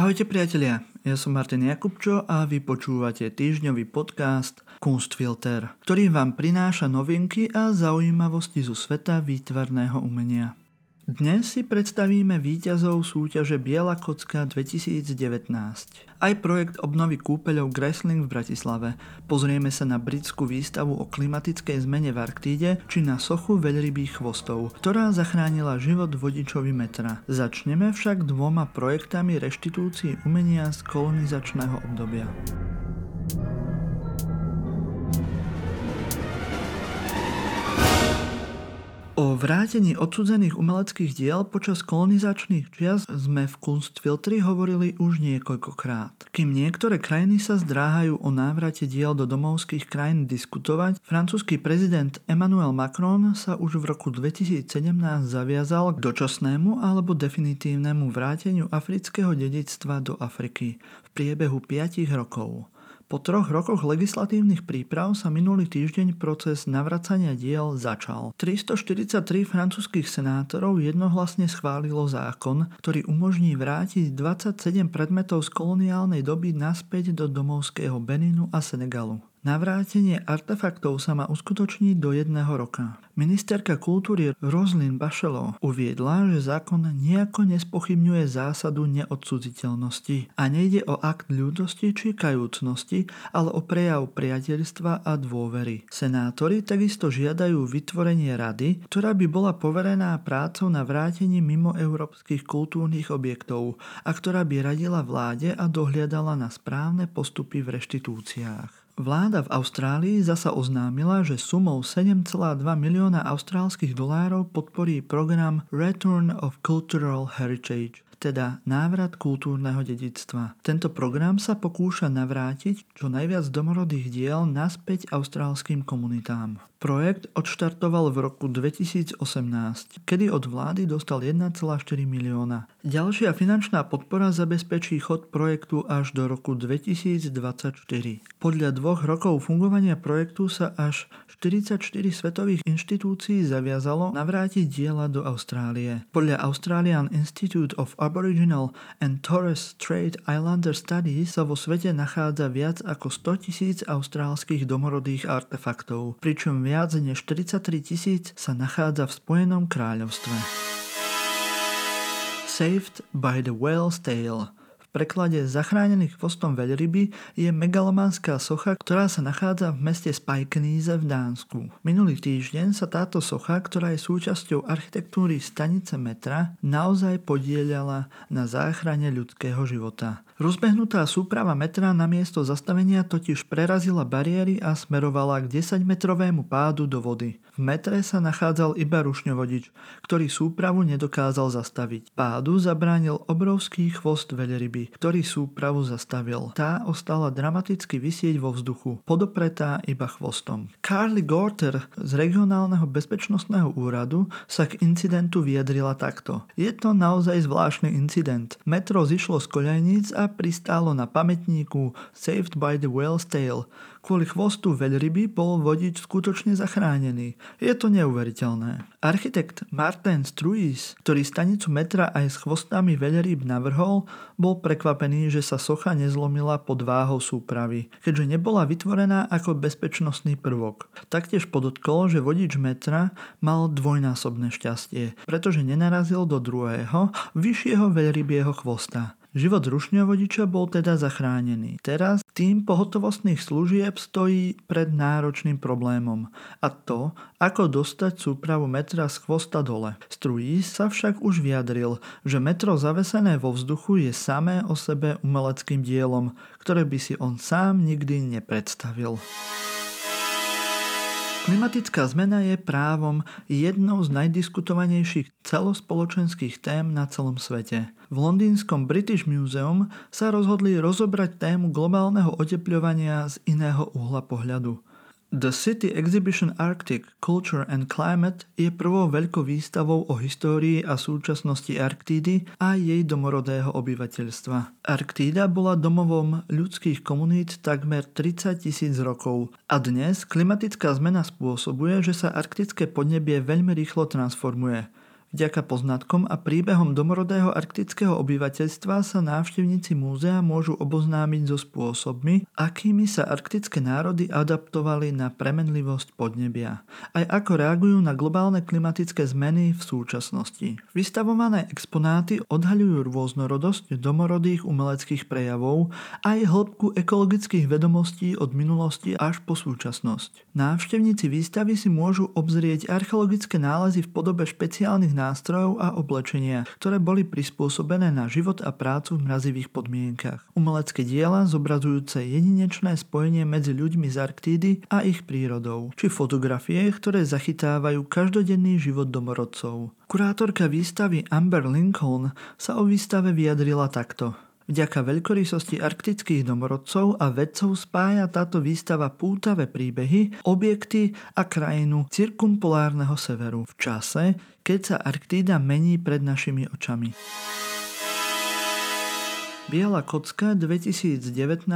Ahojte priatelia, ja som Martin Jakubčo a vy počúvate týždňový podcast Kunstfilter, ktorý vám prináša novinky a zaujímavosti zo sveta výtvarného umenia. Dnes si predstavíme víťazov súťaže Biela kocka 2019. Aj projekt obnovy kúpeľov Gressling v Bratislave. Pozrieme sa na britskú výstavu o klimatickej zmene v Arktíde či na sochu veľrybých chvostov, ktorá zachránila život vodičovi metra. Začneme však dvoma projektami reštitúcií umenia z kolonizačného obdobia. O vrátení odsudzených umeleckých diel počas kolonizačných čias sme v Kunstfiltri hovorili už niekoľkokrát. Kým niektoré krajiny sa zdráhajú o návrate diel do domovských krajín diskutovať, francúzsky prezident Emmanuel Macron sa už v roku 2017 zaviazal k dočasnému alebo definitívnemu vráteniu afrického dedictva do Afriky v priebehu 5 rokov. Po troch rokoch legislatívnych príprav sa minulý týždeň proces navracania diel začal. 343 francúzskych senátorov jednohlasne schválilo zákon, ktorý umožní vrátiť 27 predmetov z koloniálnej doby naspäť do domovského Beninu a Senegalu. Navrátenie artefaktov sa má uskutočniť do jedného roka. Ministerka kultúry Roslyn Bachelot uviedla, že zákon nejako nespochybňuje zásadu neodsudziteľnosti a nejde o akt ľudosti či kajúcnosti, ale o prejav priateľstva a dôvery. Senátori takisto žiadajú vytvorenie rady, ktorá by bola poverená prácou na vrátení mimo európskych kultúrnych objektov a ktorá by radila vláde a dohliadala na správne postupy v reštitúciách. Vláda v Austrálii zasa oznámila, že sumou 7,2 milióna austrálskych dolárov podporí program Return of Cultural Heritage, teda návrat kultúrneho dedictva. Tento program sa pokúša navrátiť čo najviac domorodých diel naspäť austrálskym komunitám. Projekt odštartoval v roku 2018, kedy od vlády dostal 1,4 milióna. Ďalšia finančná podpora zabezpečí chod projektu až do roku 2024. Podľa dvoch rokov fungovania projektu sa až 44 svetových inštitúcií zaviazalo navrátiť diela do Austrálie. Podľa Australian Institute of Aboriginal and Torres Strait Islander Studies sa vo svete nachádza viac ako 100 tisíc austrálskych domorodých artefaktov, pričom viac než 43 tisíc sa nachádza v Spojenom kráľovstve. Saved by the Whale's Tail preklade Zachránený chvostom veľryby je megalománska socha, ktorá sa nachádza v meste Spajkeníze v Dánsku. Minulý týždeň sa táto socha, ktorá je súčasťou architektúry stanice metra, naozaj podielala na záchrane ľudského života. Rozbehnutá súprava metra na miesto zastavenia totiž prerazila bariéry a smerovala k 10-metrovému pádu do vody. V metre sa nachádzal iba rušňovodič, ktorý súpravu nedokázal zastaviť. Pádu zabránil obrovský chvost veľryby ktorý súpravu zastavil. Tá ostala dramaticky vysieť vo vzduchu, podopretá iba chvostom. Carly Gorter z regionálneho bezpečnostného úradu sa k incidentu vyjadrila takto. Je to naozaj zvláštny incident. Metro zišlo z koľajníc a pristálo na pamätníku Saved by the Whale's Tail, Kvôli chvostu veľryby bol vodič skutočne zachránený. Je to neuveriteľné. Architekt Martin Struis, ktorý stanicu metra aj s chvostami veľryb navrhol, bol prekvapený, že sa socha nezlomila pod váhou súpravy, keďže nebola vytvorená ako bezpečnostný prvok. Taktiež podotkol, že vodič metra mal dvojnásobné šťastie, pretože nenarazil do druhého, vyššieho veľrybieho chvosta. Život rušňovodiča bol teda zachránený. Teraz tým pohotovostných služieb stojí pred náročným problémom a to, ako dostať súpravu metra z chvosta dole. Strují sa však už vyjadril, že metro zavesené vo vzduchu je samé o sebe umeleckým dielom, ktoré by si on sám nikdy nepredstavil. Klimatická zmena je právom jednou z najdiskutovanejších celospoločenských tém na celom svete. V londýnskom British Museum sa rozhodli rozobrať tému globálneho otepľovania z iného uhla pohľadu. The City Exhibition Arctic Culture and Climate je prvou veľkou výstavou o histórii a súčasnosti Arktídy a jej domorodého obyvateľstva. Arktída bola domovom ľudských komunít takmer 30 tisíc rokov a dnes klimatická zmena spôsobuje, že sa arktické podnebie veľmi rýchlo transformuje. Vďaka poznatkom a príbehom domorodého arktického obyvateľstva sa návštevníci múzea môžu oboznámiť so spôsobmi, akými sa arktické národy adaptovali na premenlivosť podnebia, aj ako reagujú na globálne klimatické zmeny v súčasnosti. Vystavované exponáty odhaľujú rôznorodosť domorodých umeleckých prejavov aj hĺbku ekologických vedomostí od minulosti až po súčasnosť. Návštevníci výstavy si môžu obzrieť archeologické nálezy v podobe špeciálnych nástrojov a oblečenia, ktoré boli prispôsobené na život a prácu v mrazivých podmienkach. Umelecké diela zobrazujúce jedinečné spojenie medzi ľuďmi z Arktídy a ich prírodou, či fotografie, ktoré zachytávajú každodenný život domorodcov. Kurátorka výstavy Amber Lincoln sa o výstave vyjadrila takto. Vďaka veľkorysosti arktických domorodcov a vedcov spája táto výstava pútavé príbehy, objekty a krajinu cirkumpolárneho severu v čase, keď sa Arktída mení pred našimi očami. Biela kocka 2019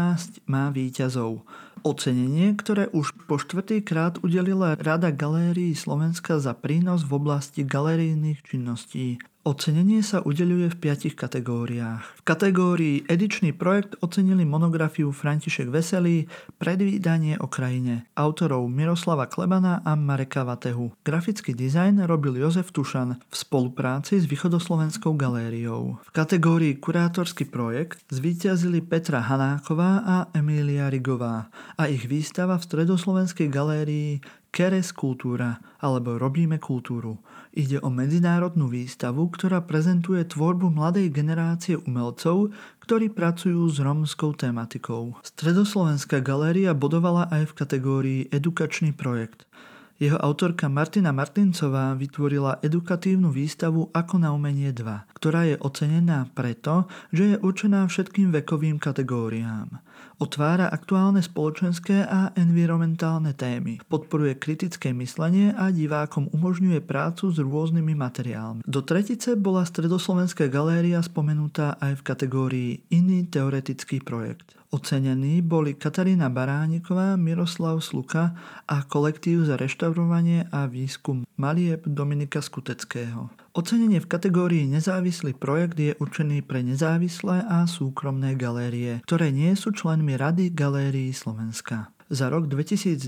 má výťazov. Ocenenie, ktoré už po štvrtýkrát udelila Rada galérií Slovenska za prínos v oblasti galerijných činností. Ocenenie sa udeľuje v piatich kategóriách. V kategórii Edičný projekt ocenili monografiu František Veselý Predvídanie o krajine autorov Miroslava Klebana a Mareka Vatehu. Grafický dizajn robil Jozef Tušan v spolupráci s Východoslovenskou galériou. V kategórii Kurátorský projekt zvíťazili Petra Hanáková a Emília Rigová a ich výstava v Stredoslovenskej galérii Keres kultúra alebo Robíme kultúru. Ide o medzinárodnú výstavu, ktorá prezentuje tvorbu mladej generácie umelcov, ktorí pracujú s romskou tematikou. Stredoslovenská galéria bodovala aj v kategórii Edukačný projekt. Jeho autorka Martina Martincová vytvorila edukatívnu výstavu Ako na umenie 2, ktorá je ocenená preto, že je určená všetkým vekovým kategóriám. Otvára aktuálne spoločenské a environmentálne témy, podporuje kritické myslenie a divákom umožňuje prácu s rôznymi materiálmi. Do tretice bola Stredoslovenská galéria spomenutá aj v kategórii Iný teoretický projekt. Ocenení boli Katarína Barániková, Miroslav Sluka a kolektív za reštaurovanie a výskum Malieb Dominika Skuteckého. Ocenenie v kategórii nezávislý projekt je určený pre nezávislé a súkromné galérie, ktoré nie sú členmi Rady galérií Slovenska. Za rok 2019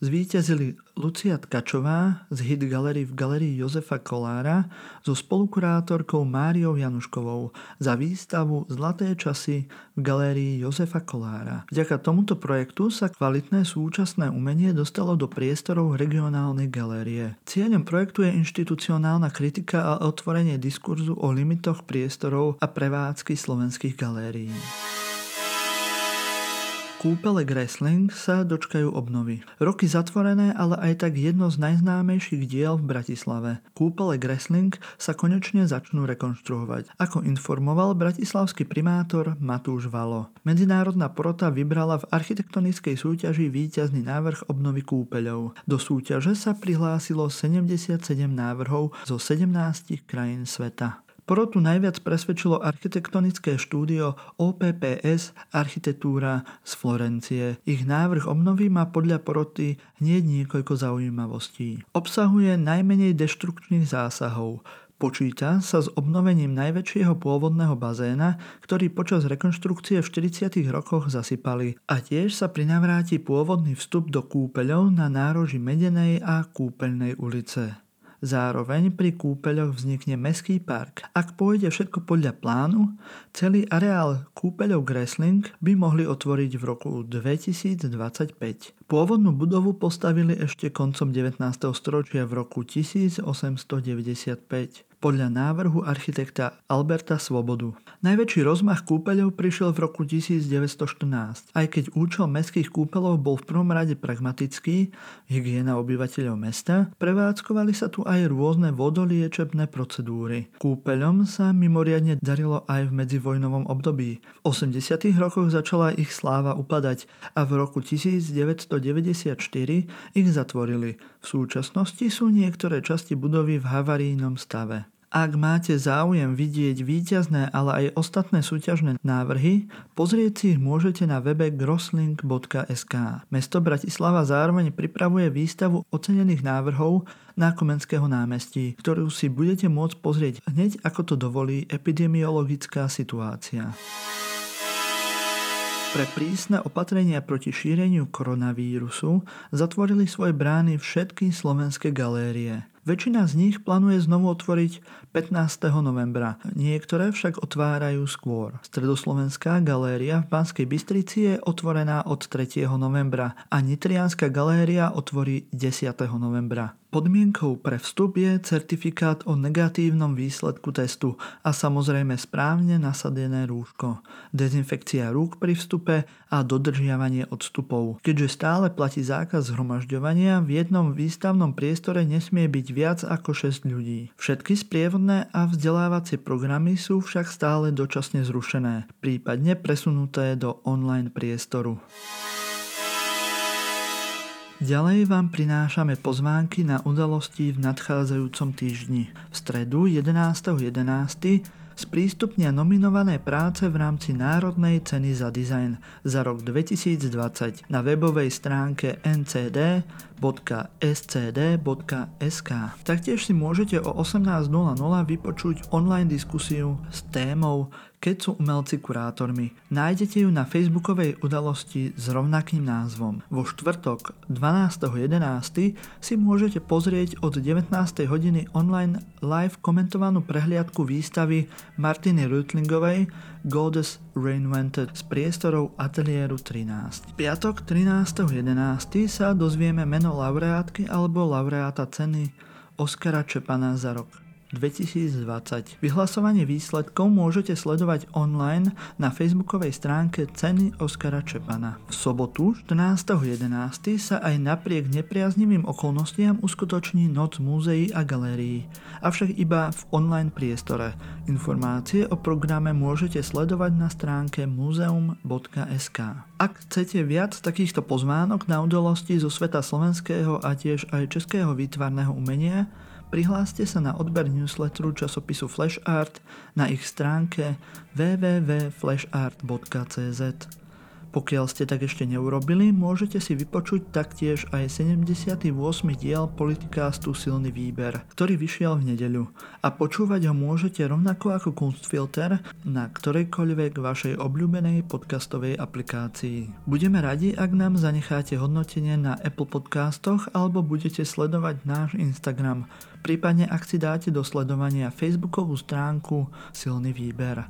zvíťazili Lucia Tkačová z Hit Gallery v galerii Jozefa Kolára so spolukurátorkou Máriou Januškovou za výstavu Zlaté časy v galérii Jozefa Kolára. Vďaka tomuto projektu sa kvalitné súčasné umenie dostalo do priestorov regionálnej galérie. Cieľom projektu je inštitucionálna kritika a otvorenie diskurzu o limitoch priestorov a prevádzky slovenských galérií. Kúpele Gressling sa dočkajú obnovy. Roky zatvorené, ale aj tak jedno z najznámejších diel v Bratislave. Kúpele Gressling sa konečne začnú rekonštruovať. Ako informoval bratislavský primátor Matúš Valo. Medzinárodná porota vybrala v architektonickej súťaži víťazný návrh obnovy kúpeľov. Do súťaže sa prihlásilo 77 návrhov zo 17 krajín sveta. Porotu najviac presvedčilo architektonické štúdio OPPS Architektúra z Florencie. Ich návrh obnovy má podľa poroty hneď niekoľko zaujímavostí. Obsahuje najmenej deštrukčných zásahov, Počíta sa s obnovením najväčšieho pôvodného bazéna, ktorý počas rekonštrukcie v 40. rokoch zasypali a tiež sa prinavráti pôvodný vstup do kúpeľov na nároži Medenej a Kúpeľnej ulice. Zároveň pri kúpeľoch vznikne meský park. Ak pôjde všetko podľa plánu, celý areál kúpeľov Gressling by mohli otvoriť v roku 2025. Pôvodnú budovu postavili ešte koncom 19. storočia v roku 1895 podľa návrhu architekta Alberta Svobodu. Najväčší rozmach kúpeľov prišiel v roku 1914. Aj keď účel mestských kúpeľov bol v prvom rade pragmatický, hygiena obyvateľov mesta, prevádzkovali sa tu aj rôzne vodoliečebné procedúry. Kúpeľom sa mimoriadne darilo aj v medzivojnovom období. V 80. rokoch začala ich sláva upadať a v roku 1994 ich zatvorili. V súčasnosti sú niektoré časti budovy v havarínom stave. Ak máte záujem vidieť víťazné, ale aj ostatné súťažné návrhy, pozrieť si ich môžete na webe grosslink.sk. Mesto Bratislava zároveň pripravuje výstavu ocenených návrhov na Komenského námestí, ktorú si budete môcť pozrieť hneď ako to dovolí epidemiologická situácia. Pre prísne opatrenia proti šíreniu koronavírusu zatvorili svoje brány všetky slovenské galérie. Väčšina z nich plánuje znovu otvoriť 15. novembra, niektoré však otvárajú skôr. Stredoslovenská galéria v Banskej Bystrici je otvorená od 3. novembra a Nitrianská galéria otvorí 10. novembra. Podmienkou pre vstup je certifikát o negatívnom výsledku testu a samozrejme správne nasadené rúško, dezinfekcia rúk pri vstupe a dodržiavanie odstupov. Keďže stále platí zákaz zhromažďovania, v jednom výstavnom priestore nesmie byť viac ako 6 ľudí. Všetky sprievodné a vzdelávacie programy sú však stále dočasne zrušené, prípadne presunuté do online priestoru. Ďalej vám prinášame pozvánky na udalosti v nadchádzajúcom týždni. V stredu 11.11. .11. sprístupnia nominované práce v rámci Národnej ceny za dizajn za rok 2020 na webovej stránke ncd.scd.sk. Taktiež si môžete o 18.00 vypočuť online diskusiu s témou keď sú umelci kurátormi. Nájdete ju na facebookovej udalosti s rovnakým názvom. Vo štvrtok 12.11. si môžete pozrieť od 19. hodiny online live komentovanú prehliadku výstavy Martiny Rutlingovej Goddess Reinvented z priestorov Ateliéru 13. Piatok 13.11. sa dozvieme meno laureátky alebo laureáta ceny Oskara Čepana za rok 2020. Vyhlasovanie výsledkov môžete sledovať online na facebookovej stránke Ceny Oskara Čepana. V sobotu 14.11. sa aj napriek nepriaznivým okolnostiam uskutoční Noc múzeí a galérií, avšak iba v online priestore. Informácie o programe môžete sledovať na stránke muzeum.sk. Ak chcete viac takýchto pozvánok na udalosti zo sveta slovenského a tiež aj českého výtvarného umenia, Prihláste sa na odber newsletteru časopisu Flash Art na ich stránke www.flashart.cz. Pokiaľ ste tak ešte neurobili, môžete si vypočuť taktiež aj 78. diel politikástu Silný výber, ktorý vyšiel v nedeľu. A počúvať ho môžete rovnako ako Kunstfilter na ktorejkoľvek vašej obľúbenej podcastovej aplikácii. Budeme radi, ak nám zanecháte hodnotenie na Apple Podcastoch alebo budete sledovať náš Instagram prípadne ak si dáte do sledovania facebookovú stránku Silný výber.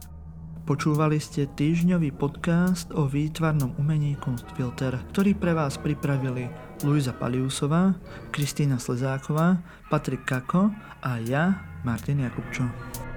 Počúvali ste týždňový podcast o výtvarnom umení Kunstfilter, ktorý pre vás pripravili Luisa Paliusová, Kristýna Slezáková, Patrik Kako a ja, Martin Jakubčo.